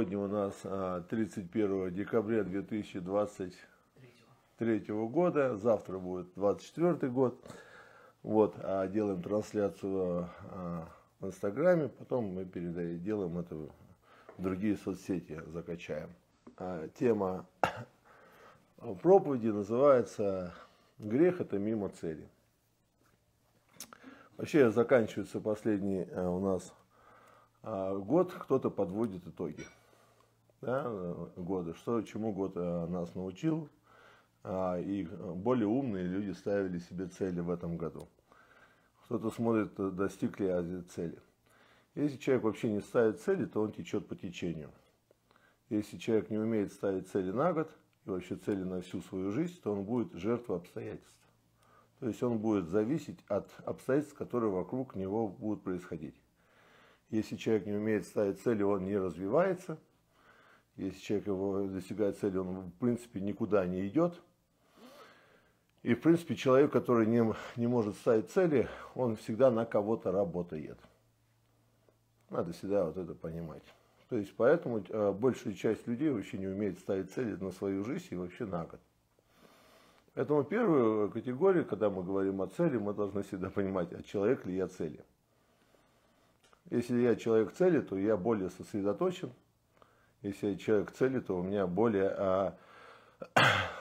Сегодня у нас 31 а, декабря 2023 года, завтра будет 24 год. Вот, а делаем трансляцию а, в Инстаграме, потом мы делаем это в другие соцсети, закачаем. Тема проповеди называется «Грех – это мимо цели». Вообще заканчивается последний у нас год, кто-то подводит итоги да, года, что, чему год э, нас научил, а, и более умные люди ставили себе цели в этом году. Кто-то смотрит, э, достиг ли эти цели. Если человек вообще не ставит цели, то он течет по течению. Если человек не умеет ставить цели на год и вообще цели на всю свою жизнь, то он будет жертвой обстоятельств. То есть он будет зависеть от обстоятельств, которые вокруг него будут происходить. Если человек не умеет ставить цели, он не развивается – если человек его достигает цели, он в принципе никуда не идет. И в принципе человек, который не, не может ставить цели, он всегда на кого-то работает. Надо всегда вот это понимать. То есть поэтому э, большая часть людей вообще не умеет ставить цели на свою жизнь и вообще на год. Поэтому первую категорию, когда мы говорим о цели, мы должны всегда понимать, а человек ли я цели. Если я человек цели, то я более сосредоточен, если человек цели, то у меня более а,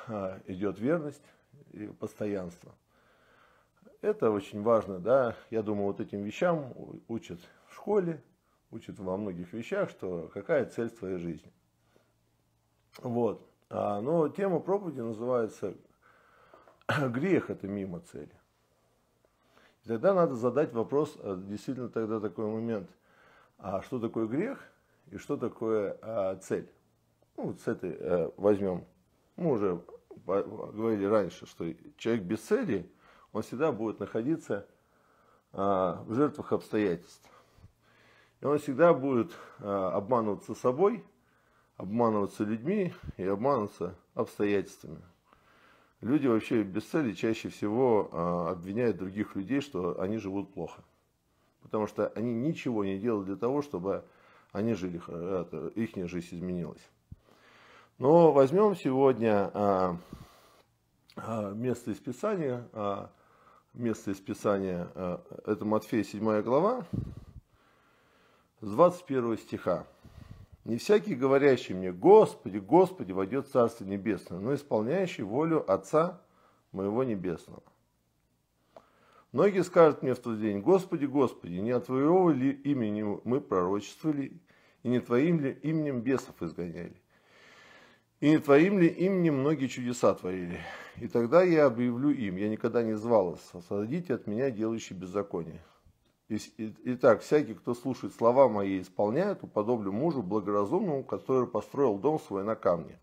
а, идет верность и постоянство. Это очень важно, да. Я думаю, вот этим вещам учат в школе, учат во многих вещах, что какая цель твоей жизни. Вот. А, но тема проповеди называется «Грех – это мимо цели». И тогда надо задать вопрос, а, действительно тогда такой момент, а что такое грех – и что такое а, цель. Ну, вот с этой а, возьмем. Мы уже говорили раньше, что человек без цели, он всегда будет находиться а, в жертвах обстоятельств. И он всегда будет а, обманываться собой, обманываться людьми и обманываться обстоятельствами. Люди вообще без цели чаще всего а, обвиняют других людей, что они живут плохо. Потому что они ничего не делают для того, чтобы они жили, их жизнь изменилась. Но возьмем сегодня а, а, место из Писания, а, место из Писания, это Матфея 7 глава, с 21 стиха. «Не всякий, говорящий мне, Господи, Господи, войдет в Царство Небесное, но исполняющий волю Отца моего Небесного. Многие скажут мне в тот день, Господи, Господи, не от Твоего ли имени мы пророчествовали, и не Твоим ли именем бесов изгоняли? И не Твоим ли именем многие чудеса творили? И тогда я объявлю им, я никогда не звал вас, освободите от меня делающий беззаконие. Итак, всякий, кто слушает слова мои и исполняет, уподоблю мужу благоразумному, который построил дом свой на камне.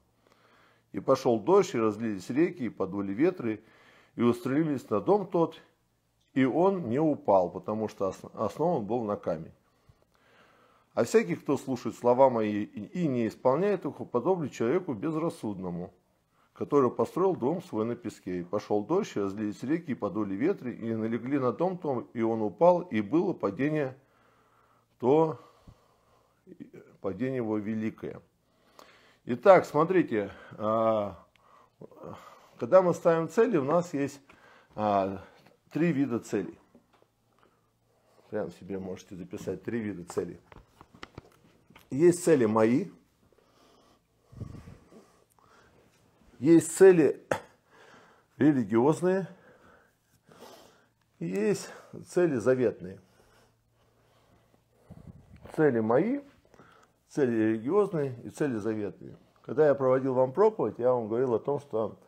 И пошел дождь, и разлились реки, и подули ветры, и устроились на дом тот, и он не упал, потому что основан был на камень. А всякий, кто слушает слова мои и не исполняет их, уподоблю человеку безрассудному, который построил дом свой на песке. И пошел дождь, и разлились реки, и подули ветры, и налегли на дом том, и он упал, и было падение, то падение его великое. Итак, смотрите, а, когда мы ставим цели, у нас есть а, три вида целей. Прямо себе можете записать три вида целей. Есть цели мои, есть цели религиозные, есть цели заветные. Цели мои, цели религиозные и цели заветные. Когда я проводил вам проповедь, я вам говорил о том, что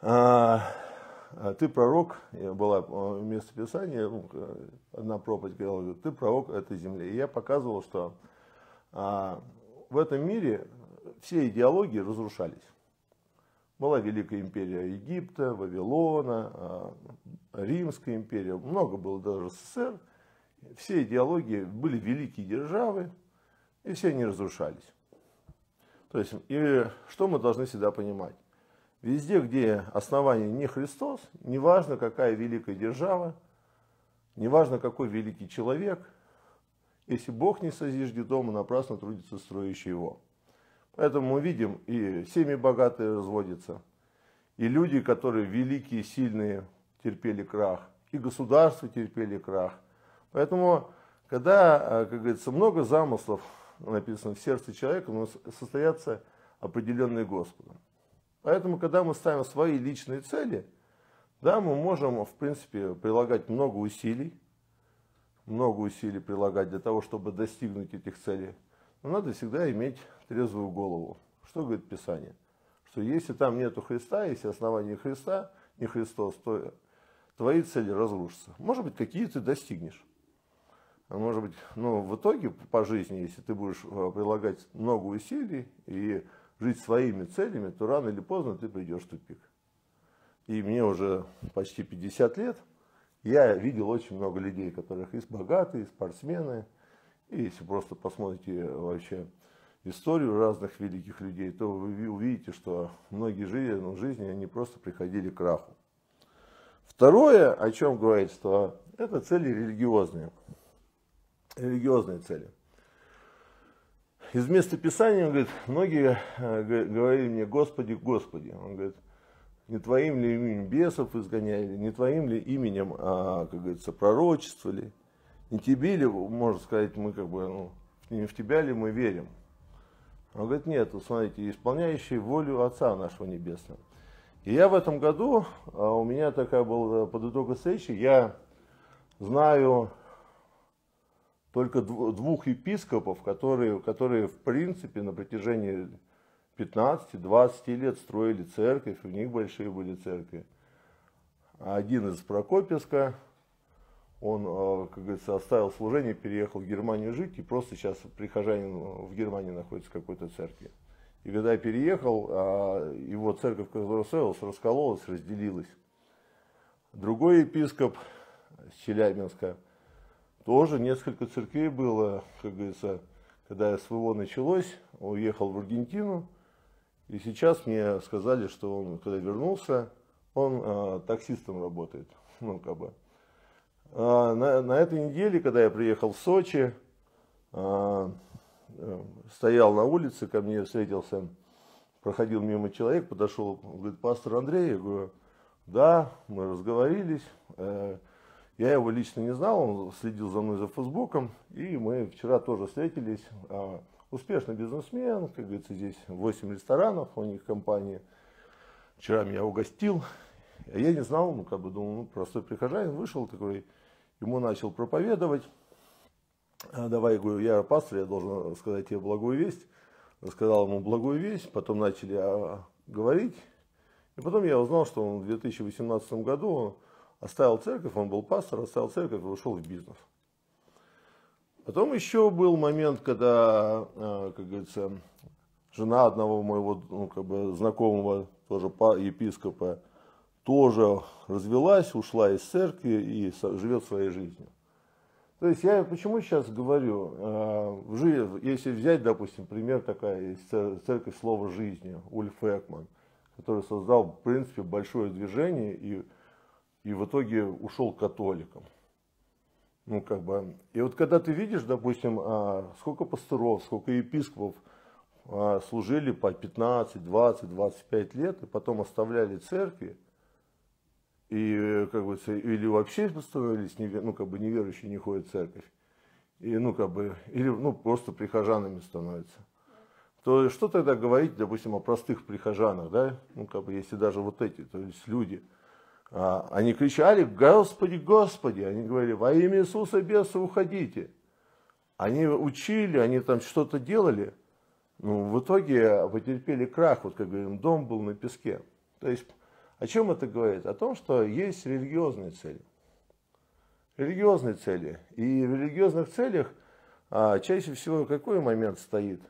а, ты пророк, была а, место Писания, ну, одна проповедь говорила, ты пророк этой земли. И я показывал, что а, в этом мире все идеологии разрушались. Была Великая империя Египта, Вавилона, Римская империя, много было даже СССР. Все идеологии были великие державы, и все они разрушались. То есть, и что мы должны всегда понимать? Везде, где основание не Христос, неважно какая великая держава, неважно какой великий человек, Если Бог не созиждет дома, напрасно трудится строящий его. Поэтому мы видим, и семьи богатые разводятся, и люди, которые великие, сильные, терпели крах, и государства терпели крах. Поэтому, когда, э, как говорится, много замыслов написано в сердце человека, но состоятся определенные Господом. Поэтому, когда мы ставим свои личные цели, да, мы можем, в принципе, прилагать много усилий, много усилий прилагать для того, чтобы достигнуть этих целей. Но надо всегда иметь трезвую голову. Что говорит Писание? Что если там нету Христа, если основание Христа, не Христос, то твои цели разрушатся. Может быть, какие ты достигнешь. А может быть, ну, в итоге по жизни, если ты будешь э, прилагать много усилий и жить своими целями, то рано или поздно ты придешь в тупик. И мне уже почти 50 лет, я видел очень много людей, которых есть богатые, спортсмены. И если просто посмотрите вообще историю разных великих людей, то вы увидите, что многие жили, в жизни они просто приходили к краху. Второе, о чем говорит, что это цели религиозные. Религиозные цели. Из места Писания, он говорит, многие э, говорили мне, Господи, Господи. Он говорит, не твоим ли именем бесов изгоняли, не твоим ли именем, а, как говорится, пророчествовали, не тебе ли, можно сказать, мы как бы, ну, не в тебя ли мы верим. Он говорит, нет, смотрите, исполняющий волю Отца нашего Небесного. И я в этом году, а у меня такая была подытога встречи, я знаю только двух епископов, которые, которые в принципе на протяжении 15-20 лет строили церковь, у них большие были церкви. Один из Прокопьевска, он, э, как говорится, оставил служение, переехал в Германию жить, и просто сейчас прихожанин в Германии находится в какой-то церкви. И когда переехал, а, его церковь, которая строилась, раскололась, разделилась. Другой епископ с Челябинска, тоже несколько церквей было, как говорится, когда СВО началось, уехал в Аргентину, и сейчас мне сказали, что он, когда вернулся, он э, таксистом работает. Ну, как бы. А на, на этой неделе, когда я приехал в Сочи, э, э, стоял на улице, ко мне встретился, проходил мимо человек, подошел, говорит, пастор Андрей, я говорю, да, мы разговорились. Э, я его лично не знал, он следил за мной за Фейсбуком, и мы вчера тоже встретились. Э, успешный бизнесмен, как говорится, здесь 8 ресторанов у них компания. Вчера меня угостил. А я не знал, ну, как бы думал, ну, простой прихожанин вышел такой, ему начал проповедовать. А, давай, говорю, я пастор, я должен сказать тебе благую весть. Рассказал ему благую весть, потом начали а, говорить. И потом я узнал, что он в 2018 году оставил церковь, он был пастор, оставил церковь и ушел в бизнес. Потом еще был момент, когда, э, как говорится, жена одного моего ну, как бы, знакомого, тоже епископа, тоже развелась, ушла из церкви и живет своей жизнью. То есть я почему сейчас говорю, э, если взять, допустим, пример такая, есть церковь слова жизни, Ульф Экман, который создал, в принципе, большое движение и, и в итоге ушел католиком. Ну, как бы, и вот когда ты видишь, допустим, а, сколько пасторов, сколько епископов а, служили по 15, 20, 25 лет, и потом оставляли церкви, и как бы, или вообще становились, ну, как бы, неверующие не ходят в церковь, и, ну, как бы, или, ну, просто прихожанами становятся. То что тогда говорить, допустим, о простых прихожанах, да, ну, как бы, если даже вот эти, то есть люди – они кричали, Господи, Господи, они говорили, во имя Иисуса беса уходите. Они учили, они там что-то делали, ну, в итоге потерпели крах, вот как говорим, дом был на песке. То есть, о чем это говорит? О том, что есть религиозные цели. Религиозные цели. И в религиозных целях а, чаще всего какой момент стоит?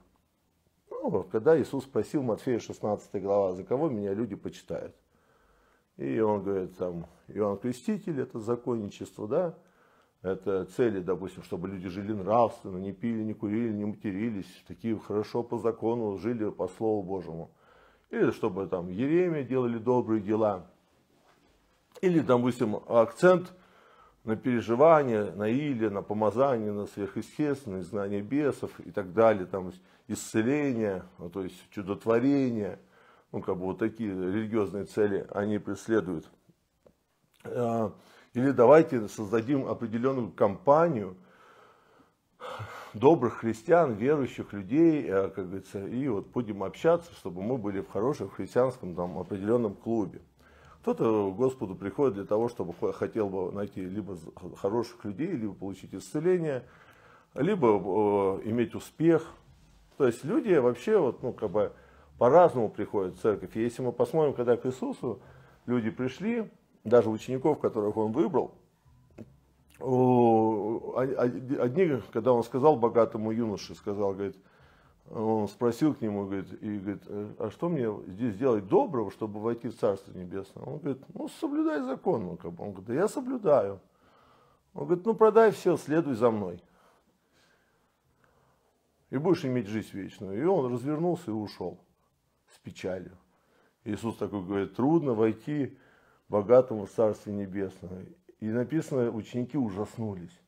Ну, когда Иисус спросил Матфея 16 глава, за кого меня люди почитают? И он говорит, там, Иоанн Креститель, это законничество, да, это цели, допустим, чтобы люди жили нравственно, не пили, не курили, не матерились, такие хорошо по закону жили по Слову Божьему. Или чтобы там Еремия делали добрые дела. Или, допустим, акцент на переживания, на или, на помазание, на сверхъестественное, знание бесов и так далее, там исцеление, ну, то есть чудотворение, ну, как бы вот такие религиозные цели они преследуют. А, или давайте создадим определенную компанию добрых христиан, верующих людей, а, как говорится, и вот будем общаться, чтобы мы были в хорошем христианском там, определенном клубе. Кто-то к Господу приходит для того, чтобы хотел бы найти либо хороших людей, либо получить исцеление, либо э, иметь успех. То есть люди вообще вот, ну, как бы по-разному приходят в церковь. И если мы посмотрим, когда к Иисусу люди пришли, даже учеников, которых он выбрал, одни, когда он сказал богатому юноше, сказал, говорит, он спросил к нему, говорит, и говорит, «Э, а что мне здесь делать доброго, чтобы войти в Царство Небесное? Он говорит, ну, соблюдай закон. Он говорит, да я соблюдаю. Он говорит, ну, продай все, следуй за мной. И будешь иметь жизнь вечную. И он развернулся и ушел с печалью. Иисус такой говорит, трудно войти богатому в Царстве Небесное. И написано, ученики ужаснулись.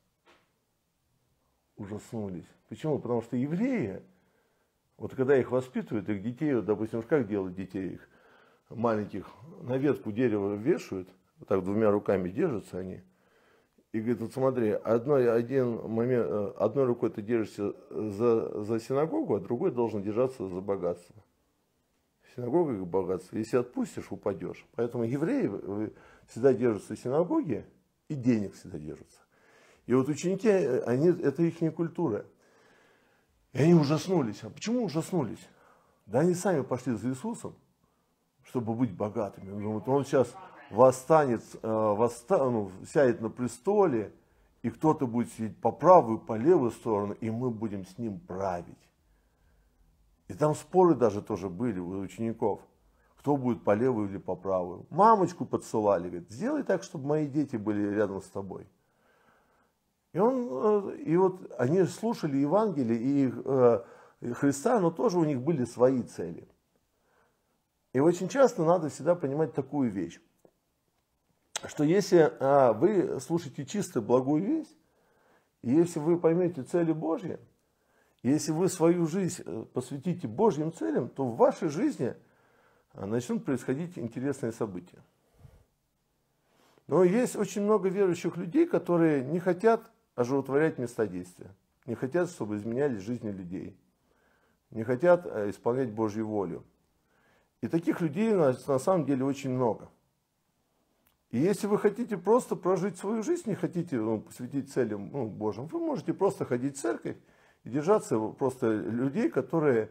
Ужаснулись. Почему? Потому что евреи, вот когда их воспитывают, их детей, вот, допустим, как делают детей их маленьких, на ветку дерева вешают, вот так двумя руками держатся они, и говорит, вот смотри, одной, один момент, э, одной рукой ты держишься за, за синагогу, а другой должен держаться за богатство. Синагога как богатство. Если отпустишь, упадешь. Поэтому евреи всегда держатся синагоги и денег всегда держатся. И вот ученики, они, это их культура. И они ужаснулись. А почему ужаснулись? Да они сами пошли за Иисусом, чтобы быть богатыми. Он думает, он сейчас восстанет, э, восста, ну, сядет на престоле, и кто-то будет сидеть по правую, по левую сторону, и мы будем с ним править. И там споры даже тоже были у учеников. Кто будет по левую или по правую. Мамочку подсылали, говорит, сделай так, чтобы мои дети были рядом с тобой. И, он, э, и вот они слушали Евангелие и э, Христа, но тоже у них были свои цели. И очень часто надо всегда понимать такую вещь, что если а, вы слушаете чисто благую весть, и если вы поймете цели Божьи, если вы свою жизнь э, посвятите Божьим целям, то в вашей жизни э, начнут происходить интересные события. Но есть очень много верующих людей, которые не хотят оживотворять места действия, не хотят, чтобы изменялись жизни людей, не хотят э, исполнять Божью волю. И таких людей на, самом деле очень много. И если вы хотите просто прожить свою жизнь, не хотите ну, посвятить целям ну, Божьим, вы можете просто ходить в церковь и держаться просто людей, которые,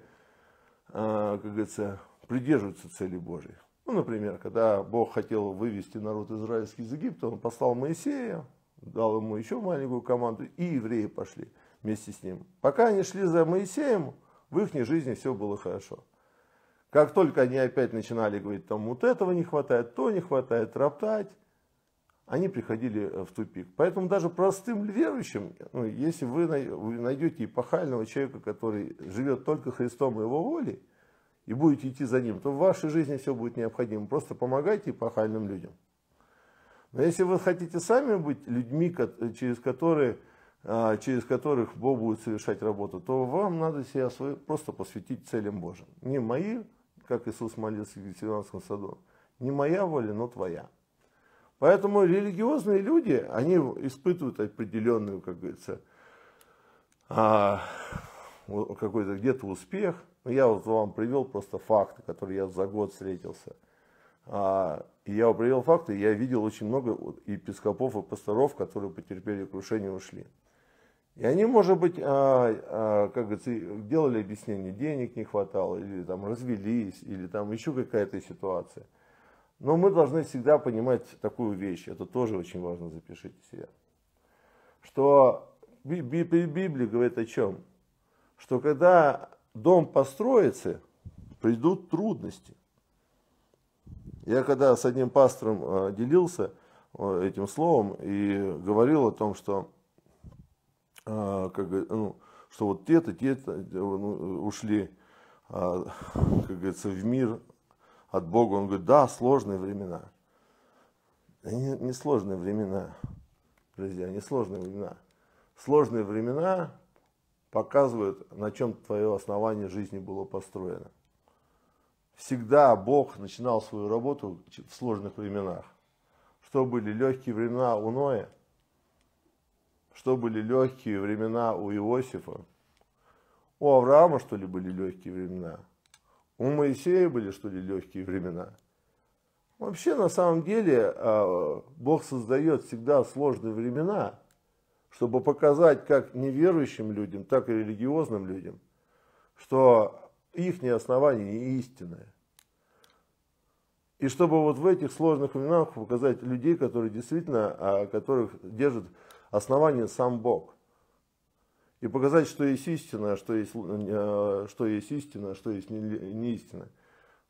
а, как говорится, придерживаются цели Божьей. Ну, например, когда Бог хотел вывести народ израильский из Египта, Он послал Моисея, дал ему еще маленькую команду, и евреи пошли вместе с ним. Пока они шли за Моисеем, в их жизни все было хорошо. Как только они опять начинали говорить, там вот этого не хватает, то не хватает, роптать, они приходили э, в тупик. Поэтому даже простым верующим, ну, если вы найдете эпохального человека, который живет только Христом и его волей, и будете идти за ним, то в вашей жизни все будет необходимо. Просто помогайте эпохальным людям. Но если вы хотите сами быть людьми, через, которые, а, через которых Бог будет совершать работу, то вам надо себя просто посвятить целям Божьим. Не мои, как Иисус молился в Гефсиманском саду, не моя воля, но твоя. Поэтому религиозные люди, они испытывают определенную, как говорится, а, какой-то где-то успех. Я вот вам привел просто факты, которые я за год встретился. А, и я привел факты, я видел очень много епископов и пасторов, которые потерпели крушение и ушли. И они, может быть, а, как говорится, делали объяснение, денег не хватало, или там развелись, или там еще какая-то ситуация. Но мы должны всегда понимать такую вещь, это тоже очень важно, запишите себе, что Библия говорит о чем? Что когда дом построится, придут трудности. Я когда с одним пастором э, делился э, этим словом и говорил о том, что, э, как, ну, что вот те-то, те-то ну, ушли, как говорится, в мир от Бога. Он говорит, да, сложные времена. Не, не сложные времена. друзья, не сложные времена. Сложные времена показывают, на чем твое основание жизни было построено. Всегда Бог начинал свою работу в сложных временах. Что были легкие времена у Ноя, что были легкие времена у Иосифа. У Авраама, что ли, были легкие времена? У Моисея были, что ли, легкие времена? Вообще, на самом деле, а, Бог создает всегда сложные времена, чтобы показать как неверующим людям, так и религиозным людям, что их основание не истинное. И чтобы вот в этих сложных временах показать людей, которые действительно, а, которых держит основание сам Бог. И показать, что есть истина, что есть, а, что есть истина, что есть не, истина.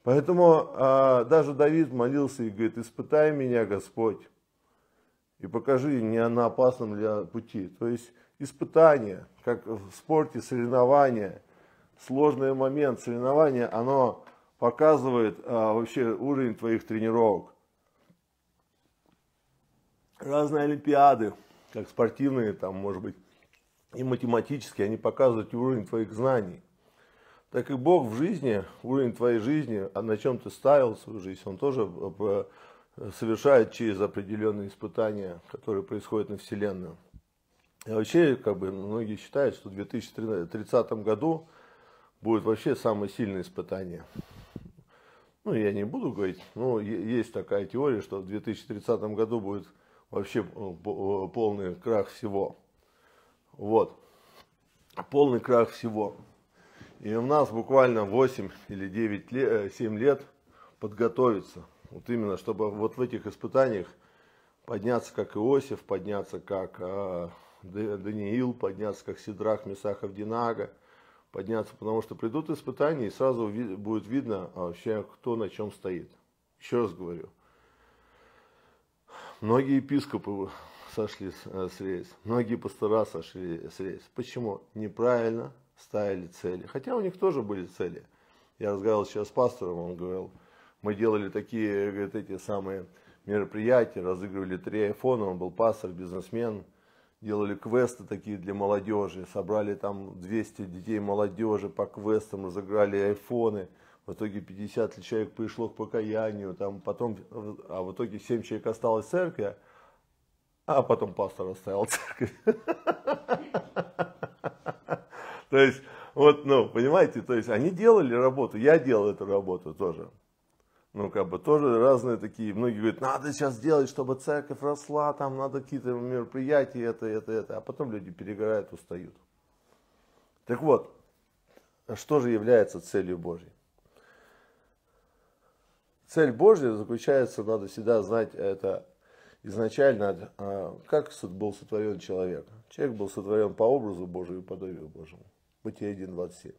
Поэтому а, даже Давид молился и говорит, испытай меня, Господь, и покажи, не на опасном ли пути. То есть испытание, как в спорте соревнования, сложный момент соревнования, оно показывает а, вообще уровень твоих тренировок. Разные олимпиады, как спортивные, там, может быть, и математические, они показывают уровень твоих знаний так и Бог в жизни, уровень твоей жизни, а на чем ты ставил свою жизнь, Он тоже э, совершает через определенные испытания, которые происходят на Вселенную. И вообще, как бы, многие считают, что в 2030 году будет вообще самое сильное испытание. Ну, я не буду говорить, но есть такая теория, что в 2030 году будет вообще э, э, полный крах всего. Вот. Полный крах всего. И у нас буквально 8 или 9 лет, 7 лет подготовиться. Вот именно, чтобы вот в этих испытаниях подняться как Иосиф, подняться как э, Даниил, подняться как Сидрах, Месахов, Динага, подняться, потому что придут испытания и сразу будет видно а, вообще, кто на чем стоит. Еще раз говорю, многие епископы сошли э, с рейс, многие пастора сошли с рейс. Почему? Неправильно ставили цели. Хотя у них тоже были цели. Я разговаривал сейчас с пастором, он говорил, мы делали такие, говорит, эти самые мероприятия, разыгрывали три айфона, он был пастор, бизнесмен, делали квесты такие для молодежи, собрали там 200 детей молодежи по квестам, разыграли айфоны, в итоге 50 человек пришло к покаянию, там потом, а в итоге 7 человек осталось в церкви, а потом пастор оставил церковь. То есть, вот, ну, понимаете, то есть они делали работу, я делал эту работу тоже. Ну, как бы тоже разные такие, многие говорят, надо сейчас сделать, чтобы церковь росла, там надо какие-то мероприятия, это, это, это. А потом люди перегорают, устают. Так вот, что же является целью Божьей? Цель Божья заключается, надо всегда знать это изначально, а, как был сотворен человек. Человек был сотворен по образу Божию и подобию Божьему. Бытие 1.27.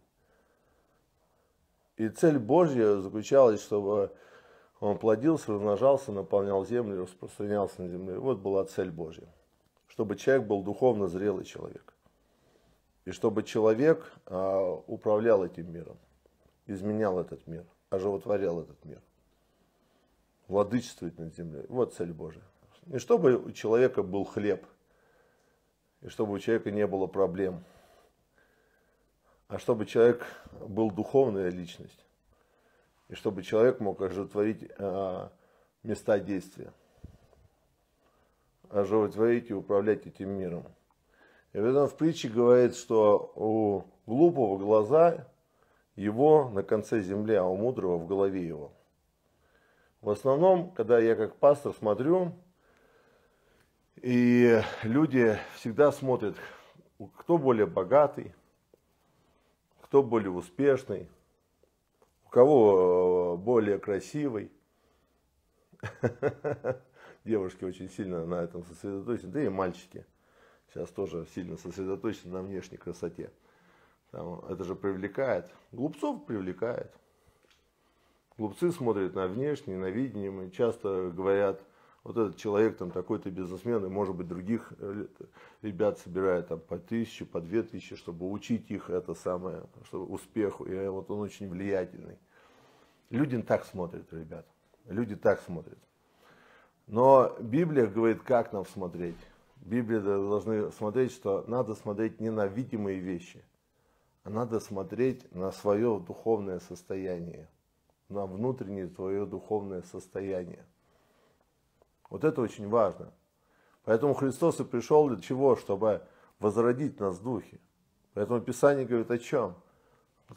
И цель Божья заключалась, чтобы он плодился, размножался, наполнял землю, распространялся на земле. Вот была цель Божья. Чтобы человек был духовно зрелый человек. И чтобы человек а, управлял этим миром, изменял этот мир, оживотворял этот мир. Владычествует над землей. Вот цель Божья. И чтобы у человека был хлеб. И чтобы у человека не было проблем а чтобы человек был духовная личность, и чтобы человек мог оживотворить э, места действия, оживотворить и управлять этим миром. И в этом в притче говорит, что у глупого глаза его на конце земли, а у мудрого в голове его. В основном, когда я как пастор смотрю, и люди всегда смотрят, кто более богатый, кто более успешный, у кого э, более красивый. Девушки очень сильно на этом сосредоточены, да и мальчики сейчас тоже сильно сосредоточены на внешней красоте. Это же привлекает, глупцов привлекает. Глупцы смотрят на внешнее, на видение, часто говорят, вот этот человек там такой-то бизнесмен, и может быть других э, ребят собирает там по тысяче, по две тысячи, чтобы учить их это самое, чтобы успеху, и вот он очень влиятельный. Люди так смотрят, ребят, люди так смотрят. Но Библия говорит, как нам смотреть. Библия должны смотреть, что надо смотреть не на видимые вещи, а надо смотреть на свое духовное состояние, на внутреннее твое духовное состояние. Вот это очень важно. Поэтому Христос и пришел для чего? Чтобы возродить нас в духе. Поэтому Писание говорит о чем?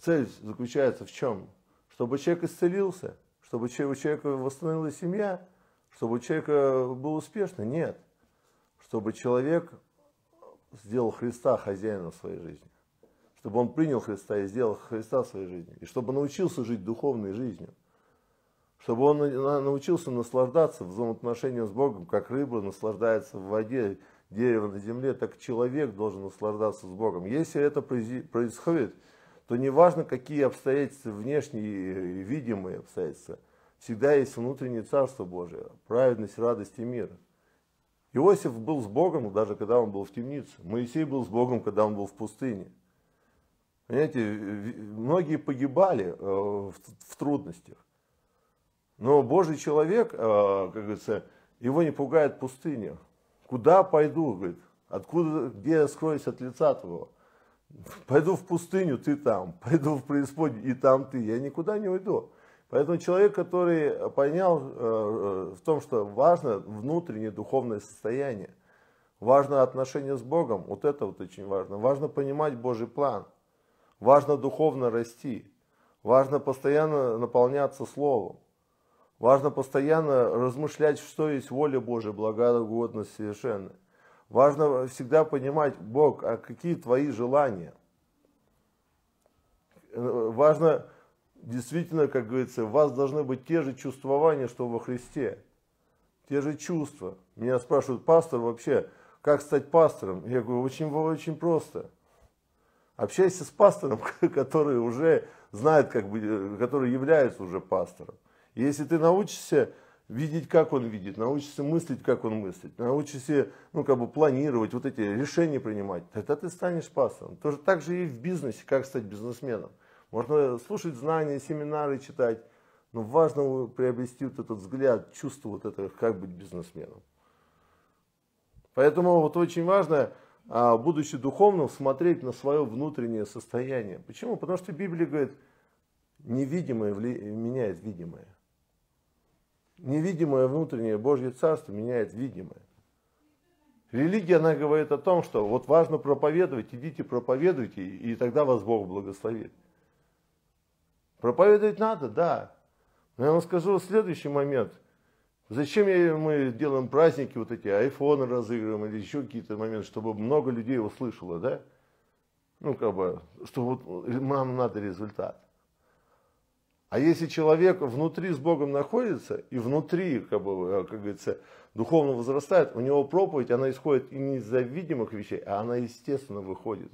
Цель заключается в чем? Чтобы человек исцелился, чтобы у человека восстановилась семья, чтобы у человека был успешный? Нет. Чтобы человек сделал Христа хозяином своей жизни. Чтобы он принял Христа и сделал Христа своей жизни. И чтобы научился жить духовной жизнью. Чтобы он научился наслаждаться взаимоотношением с Богом, как рыба наслаждается в воде, дерево на земле, так человек должен наслаждаться с Богом. Если это происходит, то неважно, какие обстоятельства внешние и видимые обстоятельства, всегда есть внутреннее Царство Божие, праведность, радость и мир. Иосиф был с Богом, даже когда он был в темнице. Моисей был с Богом, когда он был в пустыне. Понимаете, многие погибали э, в трудностях. Но Божий человек, э, как говорится, его не пугает пустыня. Куда пойду, говорит, откуда, где я скроюсь от лица твоего? Пойду в пустыню, ты там. Пойду в преисподнюю, и там ты. Я никуда не уйду. Поэтому человек, который понял э, э, в том, что важно внутреннее духовное состояние, важно отношение с Богом, вот это вот очень важно. Важно понимать Божий план, важно духовно расти, важно постоянно наполняться Словом, важно постоянно размышлять, что есть воля Божия, благогодность совершенная. Важно всегда понимать, Бог, а какие твои желания. Важно действительно, как говорится, у вас должны быть те же чувствования, что во Христе. Те же чувства. Меня спрашивают, пастор, вообще, как стать пастором? Я говорю, очень, очень просто. Общайся с пастором, который уже знает, как бы, который является уже пастором. Если ты научишься видеть, как он видит, научишься мыслить, как он мыслит, научишься, ну, как бы планировать, вот эти решения принимать, тогда ты станешь пастором. Тоже так же и в бизнесе, как стать бизнесменом. Можно слушать знания, семинары читать, но важно приобрести вот этот взгляд, чувство вот этого, как быть бизнесменом. Поэтому вот очень важно, а, будучи духовным, смотреть на свое внутреннее состояние. Почему? Потому что Библия говорит, невидимое меняет видимое. Невидимое внутреннее Божье Царство меняет видимое. Религия, она говорит о том, что вот важно проповедовать, идите проповедуйте, и тогда вас Бог благословит. Проповедовать надо, да. Но я вам скажу следующий момент. Зачем мы делаем праздники, вот эти айфоны разыгрываем или еще какие-то моменты, чтобы много людей услышало, да? Ну, как бы, что вот нам надо результат. А если человек внутри с Богом находится и внутри, как, бы, как говорится, духовно возрастает, у него проповедь, она исходит не из-за видимых вещей, а она естественно выходит.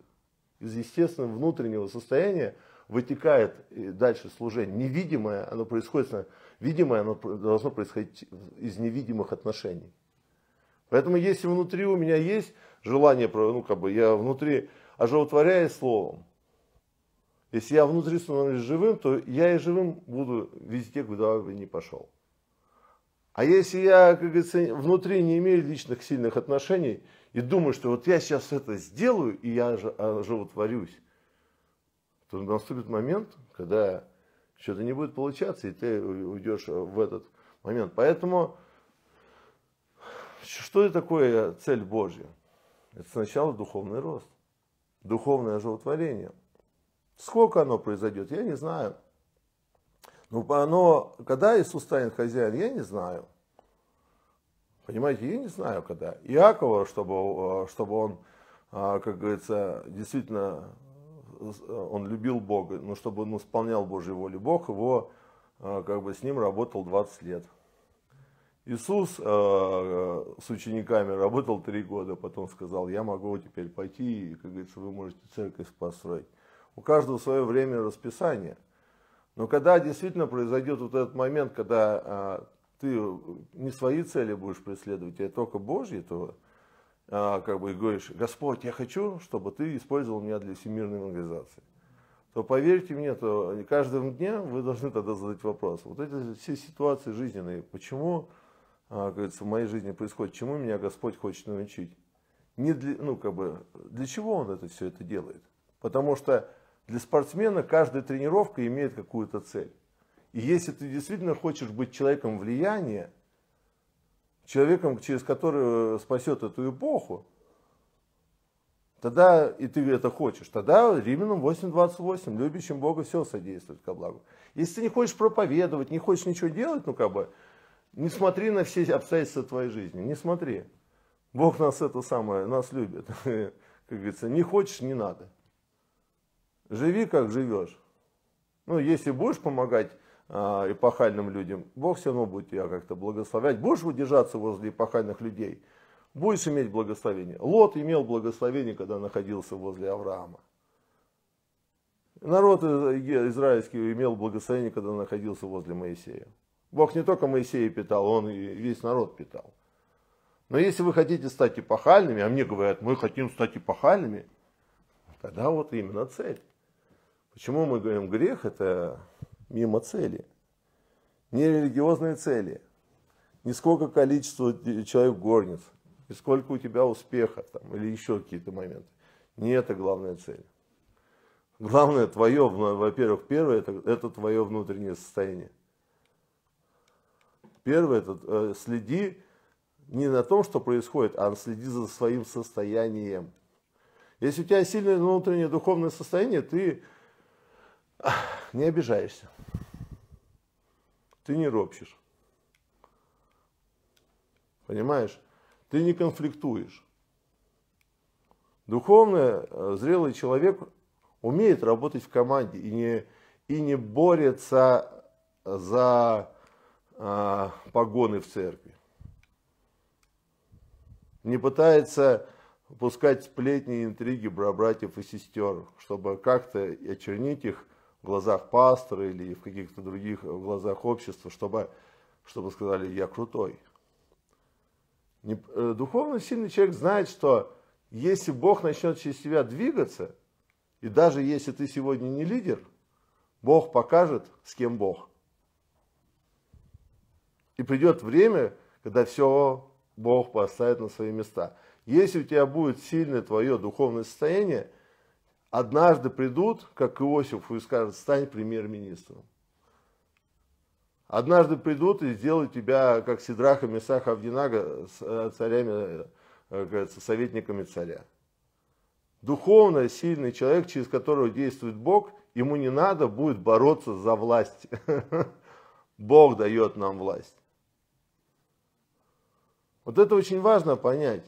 Из естественного внутреннего состояния, вытекает дальше служение. Невидимое, оно происходит, видимое, оно должно происходить из невидимых отношений. Поэтому если внутри у меня есть желание, ну как бы я внутри оживотворяю словом, если я внутри становлюсь живым, то я и живым буду везде, куда бы ни пошел. А если я, как говорится, внутри не имею личных сильных отношений и думаю, что вот я сейчас это сделаю, и я оживотворюсь, то наступит момент, когда что-то не будет получаться, и ты уйдешь в этот момент. Поэтому, что это такое цель Божья? Это сначала духовный рост, духовное оживотворение. Сколько оно произойдет, я не знаю. Но оно, когда Иисус станет хозяин, я не знаю. Понимаете, я не знаю, когда. Иакова, чтобы, чтобы он, а, как говорится, действительно он любил Бога, но чтобы он исполнял Божью волю, Бог его, э, как бы с ним работал 20 лет. Иисус э, с учениками работал три года, потом сказал, я могу теперь пойти, и, как говорится, вы можете церковь построить. У каждого свое время расписание. Но когда действительно произойдет вот этот момент, когда э, ты не свои цели будешь преследовать, а только Божьи, то а, как бы говоришь, Господь, я хочу, чтобы ты использовал меня для всемирной евангелизации, то поверьте мне, то каждым днем вы должны тогда задать вопрос. Вот эти все ситуации жизненные, почему, а, говорится, в моей жизни происходит, чему меня Господь хочет научить? не для, ну, как бы, для чего он это все это делает? Потому что для спортсмена каждая тренировка имеет какую-то цель. И если ты действительно хочешь быть человеком влияния, человеком, через который спасет эту эпоху, тогда и ты это хочешь, тогда Римлянам 8.28, любящим Бога все содействует ко благу. Если ты не хочешь проповедовать, не хочешь ничего делать, ну как бы, не смотри на все обстоятельства твоей жизни, не смотри. Бог нас это самое, нас любит. Как говорится, не хочешь, не надо. Живи, как живешь. Ну, если будешь помогать а, эпохальным людям, Бог все равно будет тебя как-то благословлять. Будешь удержаться возле эпохальных людей, будешь иметь благословение. Лот имел благословение, когда находился возле Авраама. Народ израильский имел благословение, когда находился возле Моисея. Бог не только Моисея питал, он и весь народ питал. Но если вы хотите стать эпохальными, а мне говорят, мы хотим стать эпохальными, тогда вот именно цель. Почему мы говорим, грех это мимо цели. Не религиозные цели. Не сколько количество человек горниц, не сколько у тебя успеха там, или еще какие-то моменты. Не это главная цель. Главное твое, во-первых, первое, это, это твое внутреннее состояние. Первое, это э, следи не на том, что происходит, а следи за своим состоянием. Если у тебя сильное внутреннее духовное состояние, ты не обижаешься. Ты не ропщешь. Понимаешь? Ты не конфликтуешь. Духовно э, зрелый человек умеет работать в команде и не, и не борется за а, погоны в церкви. Не пытается пускать сплетни и интриги братьев и сестер, чтобы как-то очернить их в глазах пастора или в каких-то других в глазах общества, чтобы, чтобы сказали, я крутой. Э, духовно сильный человек знает, что если Бог начнет через тебя двигаться, и даже если ты сегодня не лидер, Бог покажет, с кем Бог. И придет время, когда все Бог поставит на свои места. Если у тебя будет сильное твое духовное состояние, однажды придут, как Иосифу, и скажут, стань премьер-министром. Однажды придут и сделают тебя, как Сидраха, Месаха, Авдинага, э, царями, э, говорится, советниками царя. Духовно сильный человек, через которого действует Бог, ему не надо будет бороться за власть. Бог дает нам власть. Вот это очень важно понять.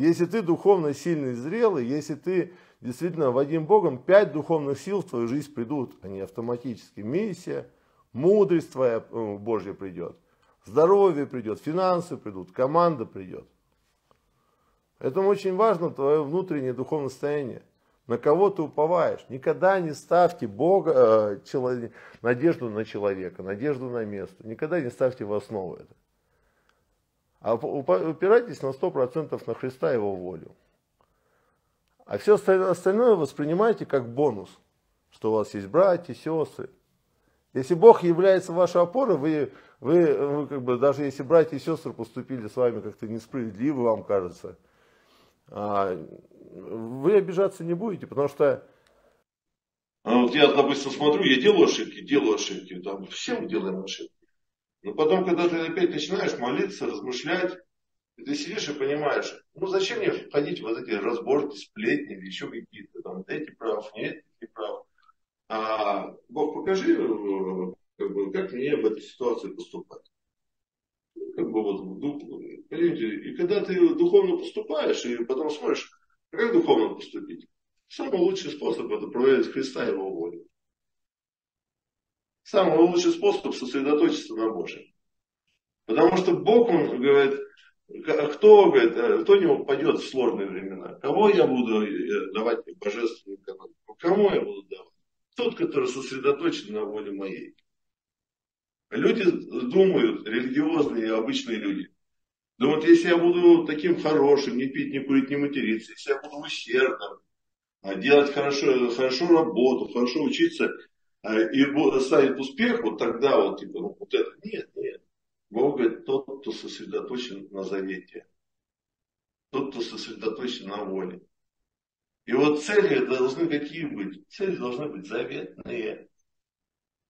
Если ты духовно сильный зрелый, если ты действительно Вадим Богом, пять духовных сил в твою жизнь придут, они автоматически. Миссия, мудрость твоя э, Божья придет, здоровье придет, финансы придут, команда придет. Поэтому очень важно твое внутреннее духовное состояние. На кого ты уповаешь? Никогда не ставьте Бога, э, человек, надежду на человека, надежду на место. Никогда не ставьте в основу это. А упирайтесь на 100% на Христа и Его волю. А все остальное воспринимайте как бонус, что у вас есть братья, сестры. Если Бог является вашей опорой, вы, вы, вы как бы, даже если братья и сестры поступили с вами как-то несправедливо, вам кажется, а, вы обижаться не будете, потому что а вот я, допустим, смотрю, я делаю ошибки, делаю ошибки, там все мы делаем ошибки. Но потом, когда ты опять начинаешь молиться, размышлять, ты сидишь и понимаешь, ну зачем мне входить в вот эти разборки, сплетни или еще какие-то, там, эти прав, нет, эти прав. А Бог, покажи, э, как, бы, как мне в этой ситуации поступать. Как бы вот, понимаете, и когда ты духовно поступаешь, и потом смотришь, как духовно поступить, самый лучший способ это проверить Христа Его. Самый лучший способ сосредоточиться на Божьем. Потому что Бог, Он говорит, кто, говорит, кто не упадет в сложные времена? Кого я буду э, давать божественную экономику? Кому я буду давать? Тот, который сосредоточен на воле моей. Люди думают, религиозные обычные люди, думают, если я буду таким хорошим, не пить, не курить, не материться, если я буду усердным, а делать хорошо, хорошо работу, хорошо учиться, и ставить успех, вот тогда вот, типа, ну, вот это. Нет, нет. Бог говорит, тот, кто сосредоточен на завете. тот, кто сосредоточен на воле. И вот цели должны какие быть? Цели должны быть заветные.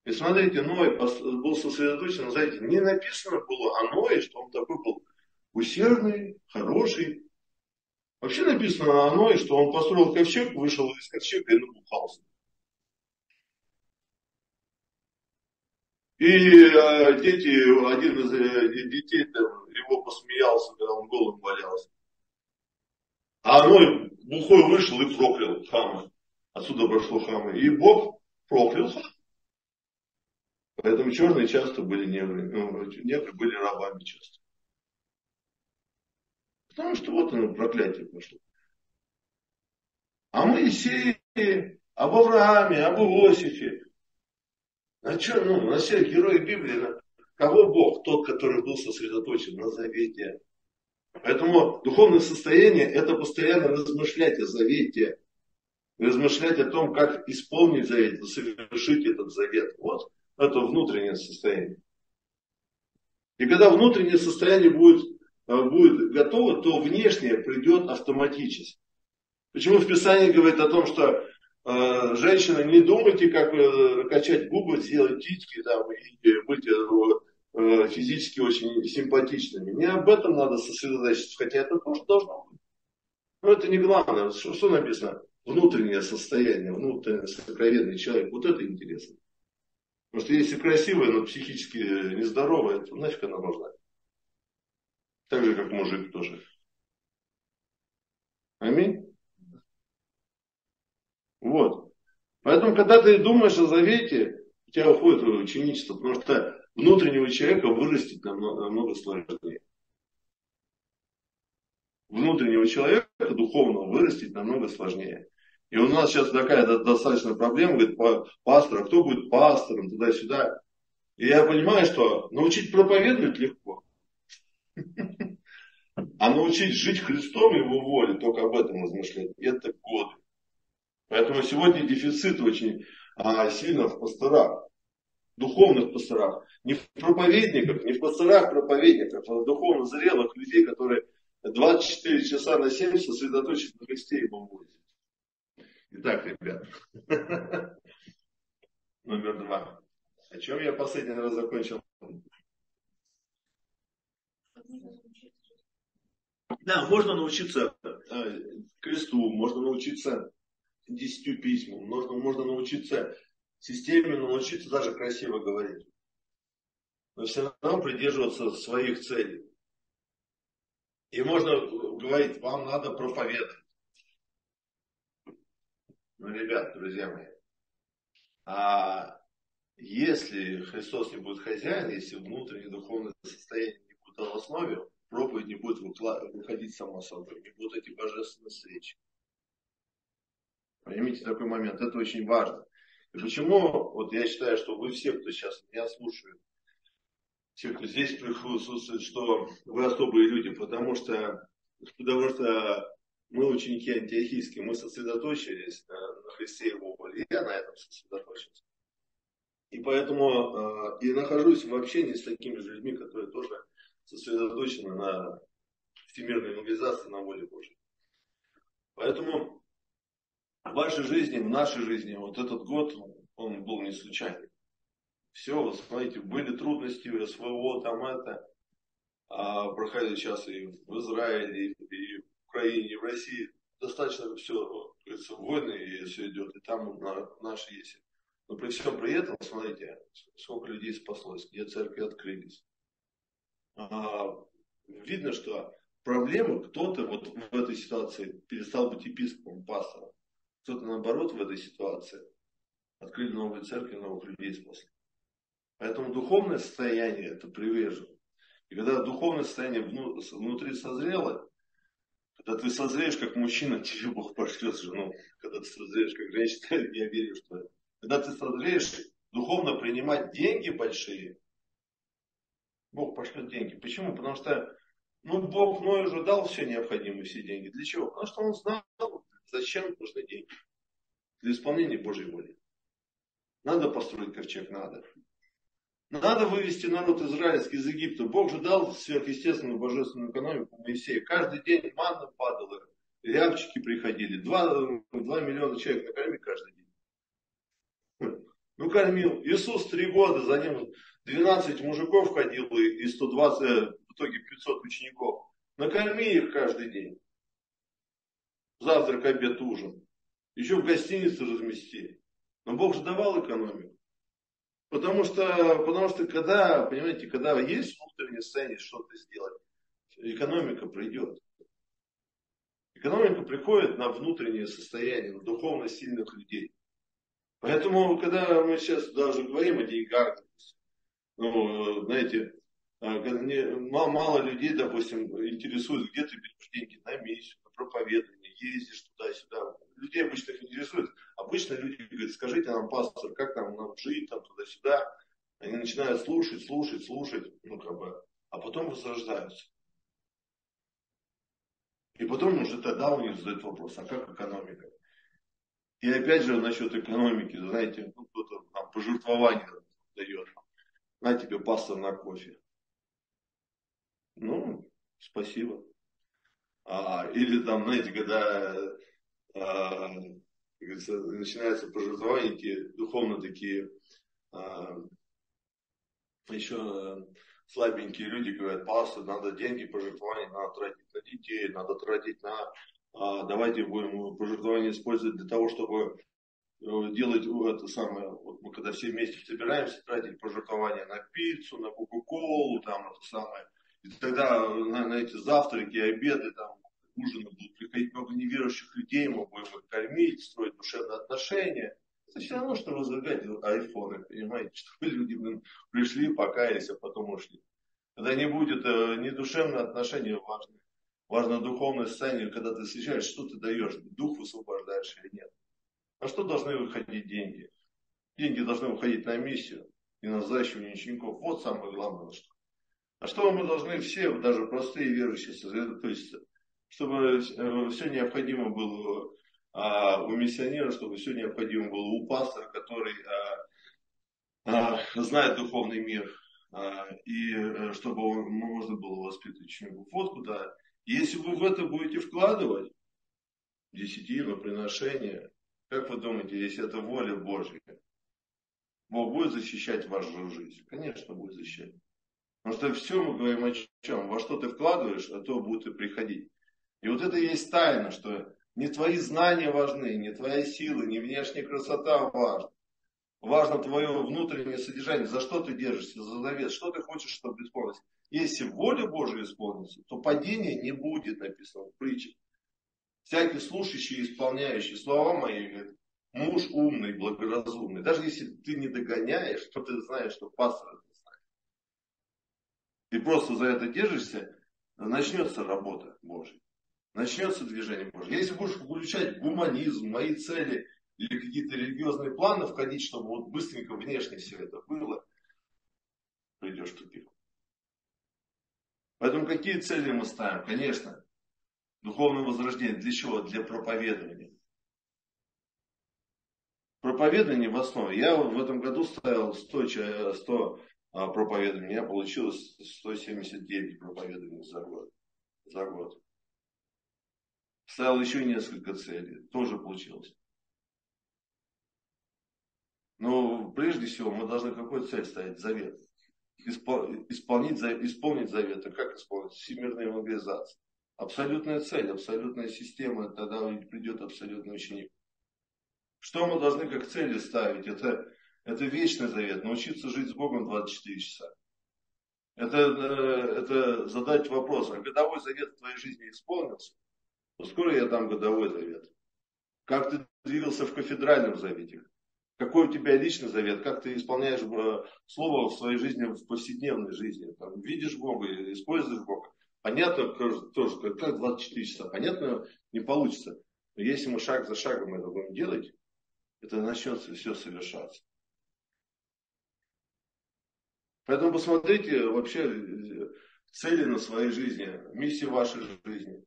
И смотрите, Ной был сосредоточен, знаете, не написано было о Ное, что он такой был усердный, хороший. Вообще написано о Ное, что он построил ковчег, вышел из ковчега и набухался. И э, дети, один из э, детей там, его посмеялся, когда он голым валялся. А Ной бухой вышел и проклял хама. Отсюда прошло хама. И Бог проклял хама. Поэтому черные часто были негры. Ну, негры были рабами часто. Потому что вот оно проклятие пошло. А Моисее, об Аврааме, об Иосифе. А что, ну, на всех героев Библии, на кого Бог? Тот, который был сосредоточен на завете. Поэтому духовное состояние – это постоянно размышлять о завете. Размышлять о том, как исполнить завет, совершить этот завет. Вот это внутреннее состояние. И когда внутреннее состояние будет, э, будет готово, то внешнее придет автоматически. Почему в Писании говорит о том, что женщины, не думайте, как э, качать губы, сделать титьки там, и быть физически очень симпатичными. Не об этом надо сосредоточиться, хотя это тоже должно быть. Но это не главное. Что, что написано? Внутреннее состояние, внутренний сокровенный человек. Вот это интересно. Потому что если красивая, но психически нездоровая, то нафиг она нужна. Так же, как мужик тоже. Аминь. Вот. Поэтому, когда ты думаешь о завете, у тебя уходит ученичество, потому что внутреннего человека вырастить намного, намного сложнее. Внутреннего человека духовного вырастить намного сложнее. И у нас сейчас такая достаточно проблема, говорит, пастор, а кто будет пастором, туда-сюда. И я понимаю, что научить проповедовать легко. А научить жить Христом Его воле, только об этом размышлять, это годы. Поэтому сегодня дефицит очень а, сильно в пасторах, духовных пасторах. Не в проповедниках, не в пасторах проповедников, а в духовно зрелых людей, которые 24 часа на 7 сосредоточены на Его воле. Итак, ребят, номер два. О чем я последний раз закончил? Да, можно научиться э, кресту, можно научиться десятью письмам, можно, можно научиться системе, научиться даже красиво говорить. Но все равно придерживаться своих целей. И можно говорить, вам надо проповедовать. Ну, ребят, друзья мои, а если Христос не будет хозяин, если внутреннее духовное состояние не будет в основе, проповедь не будет выходить само собой, не будут эти божественные встречи. Поймите такой момент, это очень важно. И почему, вот я считаю, что вы все, кто сейчас меня слушает, все, кто здесь присутствует, что вы особые люди, потому что, потому что мы ученики антиохийские, мы сосредоточились на, на Христе Его воле. Я на этом сосредоточился. И поэтому э, и нахожусь в общении с такими же людьми, которые тоже сосредоточены на всемирной мобилизации, на воле Божьей. Поэтому в вашей жизни, в нашей жизни, вот этот год, он был не случайный. Все, вы смотрите, были трудности, СВО, там это, а, проходили сейчас и в Израиле, и Украине, в России достаточно все, говорится, войны и все идет, и там наши есть. Но при всем при этом, смотрите, сколько людей спаслось, где церкви открылись. А, видно, что проблема, кто-то вот в этой ситуации перестал быть епископом, пастором. Кто-то наоборот в этой ситуации открыли новые церкви, новых людей спасли. Поэтому духовное состояние это привержено. И когда духовное состояние внутри созрело, когда ты созреешь как мужчина, тебе Бог пошлет жену. Когда ты созреешь как женщина, я верю, что. Когда ты созреешь духовно принимать деньги большие, Бог пошлет деньги. Почему? Потому что ну, Бог Ной уже дал все необходимые, все деньги. Для чего? Потому что он знал, зачем нужны деньги. Для исполнения Божьей воли. Надо построить ковчег? Надо. Надо вывести народ израильский из Египта. Бог же дал сверхъестественную божественную экономику Моисею. Каждый день манна падала, рябчики приходили. Два, два миллиона человек накорми каждый день. Ну, кормил. Иисус три года, за ним 12 мужиков ходило и 120, э, в итоге 500 учеников. Накорми их каждый день. Завтрак, обед, ужин. Еще в гостинице размести. Но Бог же давал экономику. Потому что, потому что когда, понимаете, когда есть внутреннее состояние что-то сделать, экономика придет. Экономика приходит на внутреннее состояние, на духовно сильных людей. Поэтому, когда мы сейчас даже говорим о деньгах, ну, знаете, а, мало, мало людей, допустим, интересует, где ты берешь деньги на миссию, на проповедование, ездишь туда-сюда людей обычно их интересует. Обычно люди говорят, скажите нам, пастор, как там нам жить, там туда-сюда. Они начинают слушать, слушать, слушать, ну как бы, а потом возрождаются. И потом уже тогда у них задают вопрос, а как экономика? И опять же насчет экономики, знаете, ну, кто-то там пожертвование дает. На тебе пастор на кофе. Ну, спасибо. А, или там, знаете, когда а, начинаются пожертвования, такие, духовно такие, а, еще слабенькие люди говорят, пастор, надо деньги, пожертвования, надо тратить на детей, надо тратить на, а, давайте будем пожертвования использовать для того, чтобы э, делать это самое, вот мы когда все вместе собираемся, тратить пожертвования на пиццу, на кока-колу, там это самое, и тогда на, на эти завтраки, обеды, там, ужины будут приходить много неверующих людей, мы будем их кормить, строить душевные отношения. Это все равно, что разругать айфоны, понимаете, что люди блин, пришли, покаялись, а потом ушли. Когда не будет э, не душевные отношения важны. Важно духовное состояние, когда ты встречаешь, что ты даешь, дух высвобождаешь или нет. На что должны выходить деньги? Деньги должны выходить на миссию и на взращивание учеников. Вот самое главное. Что. А что мы должны все, даже простые верующие, то есть чтобы э, все необходимо было а, у миссионера, чтобы все необходимо было у пастора, который а, а, знает духовный мир, и э, чтобы можно было воспитывать учеников. Вот куда. Если вы в это будете вкладывать, десятину, приношение, как вы думаете, если это воля Божья, Бог будет защищать вашу жизнь? Конечно, будет защищать. Потому что все мы говорим о чем? Во что ты вкладываешь, а то будет и приходить. И вот это и есть тайна, что не твои знания важны, не твоя сила, не внешняя красота важна. Важно твое внутреннее содержание, за что ты держишься, за завет, что ты хочешь, чтобы исполнилось. Если воля Божия исполнится, то падения не будет написано в притче. Всякий слушающий и исполняющий слова мои, говорит, муж умный, благоразумный. Даже если ты не догоняешь, то ты знаешь, что пастор Ты просто за это держишься, начнется работа Божья начнется движение Божье. Если будешь включать гуманизм, мои цели или какие-то религиозные планы входить, чтобы вот быстренько внешне все это было, придешь тупик. Поэтому какие цели мы ставим? Конечно, духовное возрождение. Для чего? Для проповедования. Проповедование в основе. Я в этом году ставил 100, 100 а, проповедований. У меня получилось 179 проповедований за год. За год ставил еще несколько целей, тоже получилось. Но прежде всего мы должны какую цель ставить? Завет. Исполнить, исполнить завет. А как исполнить? Всемирная евангелизация. Абсолютная цель, абсолютная система, тогда придет абсолютный ученик. Что мы должны как цели ставить? Это, это вечный завет, научиться жить с Богом 24 часа. Это, э, это задать вопрос, а годовой завет в твоей жизни исполнился? то скоро я дам годовой завет. Как ты двигался в кафедральном завете? Какой у тебя личный завет? Как ты исполняешь э, слово в своей жизни, в повседневной жизни? Там, видишь Бога, используешь Бога. Понятно тоже, как 24 часа. Понятно, не получится. Но если мы шаг за шагом это будем делать, это начнется все совершаться. Поэтому посмотрите вообще э, цели на своей жизни, миссии вашей жизни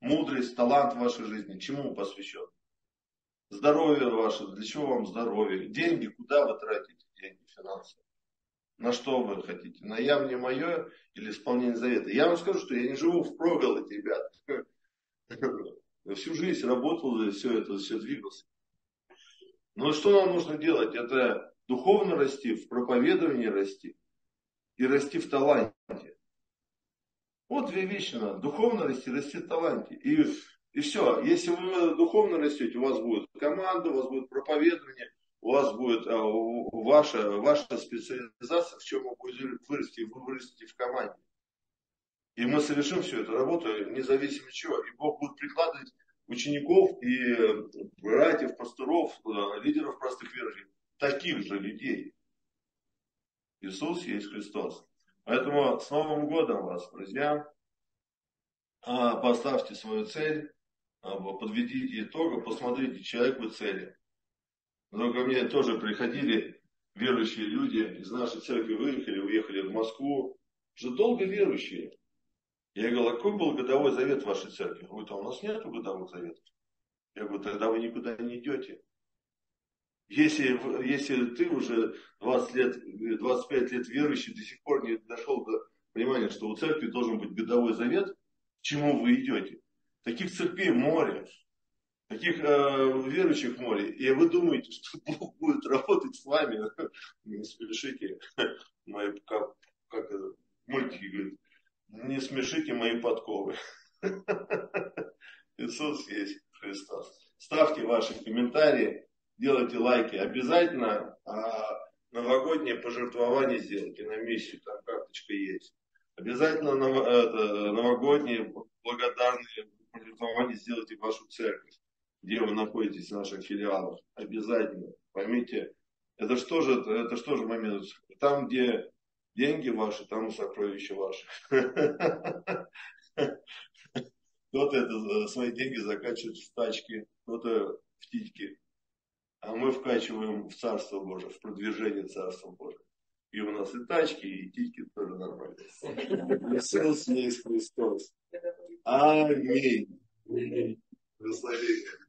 мудрость, талант вашей жизни, чему посвящен? Здоровье ваше, для чего вам здоровье? Деньги, куда вы тратите деньги, финансы? На что вы хотите? На я мне мое или исполнение завета? Я вам скажу, что я не живу в проголоде, ребят. Всю жизнь работал, и все это, все двигался. Но что нам нужно делать? Это духовно расти, в проповедовании расти и расти в таланте. Вот две вещи надо. Духовно расти, расти в таланте. И, и все. Если вы духовно растете, у вас будет команда, у вас будет проповедование, у вас будет а, ваша, ваша специализация, в чем вы будете вырасти, вы вырастете в команде. И мы совершим всю эту работу, независимо от чего. И Бог будет прикладывать учеников и братьев, пасторов, э, лидеров простых верующих, таких же людей. Иисус есть Христос. Поэтому с Новым годом вас, друзья. А, поставьте свою цель, а, подведите итог, посмотрите, человек вы цели. Но ко мне тоже приходили верующие люди из нашей церкви, выехали, уехали в Москву. Уже долго верующие. Я говорю, а какой был годовой завет в вашей церкви? Говорит, а у нас нет годовых заветов. Я говорю, тогда вы никуда не идете. Если, если ты уже 20 лет, 25 лет верующий, до сих пор не дошел до понимания, что у церкви должен быть годовой завет, к чему вы идете? Таких церквей море, таких э, верующих море. И вы думаете, что Бог будет работать с вами. Не смешите мои, как, как это, мультики говорят, не смешите мои подковы. Иисус есть Христос. Ставьте ваши комментарии делайте лайки. Обязательно а, новогоднее пожертвование сделайте на миссию, там карточка есть. Обязательно нов, это, новогоднее благодарные пожертвования сделайте в вашу церковь, где вы находитесь в наших филиалах. Обязательно. Поймите, это что же, это что же момент? Там, где деньги ваши, там и сокровища ваши. Кто-то это, свои деньги закачивает в тачки, кто-то в титьки а мы вкачиваем в Царство Божие, в продвижение Царства Божия. И у нас и тачки, и тики тоже нормальные. Иисус есть Христос. Аминь. Благословение.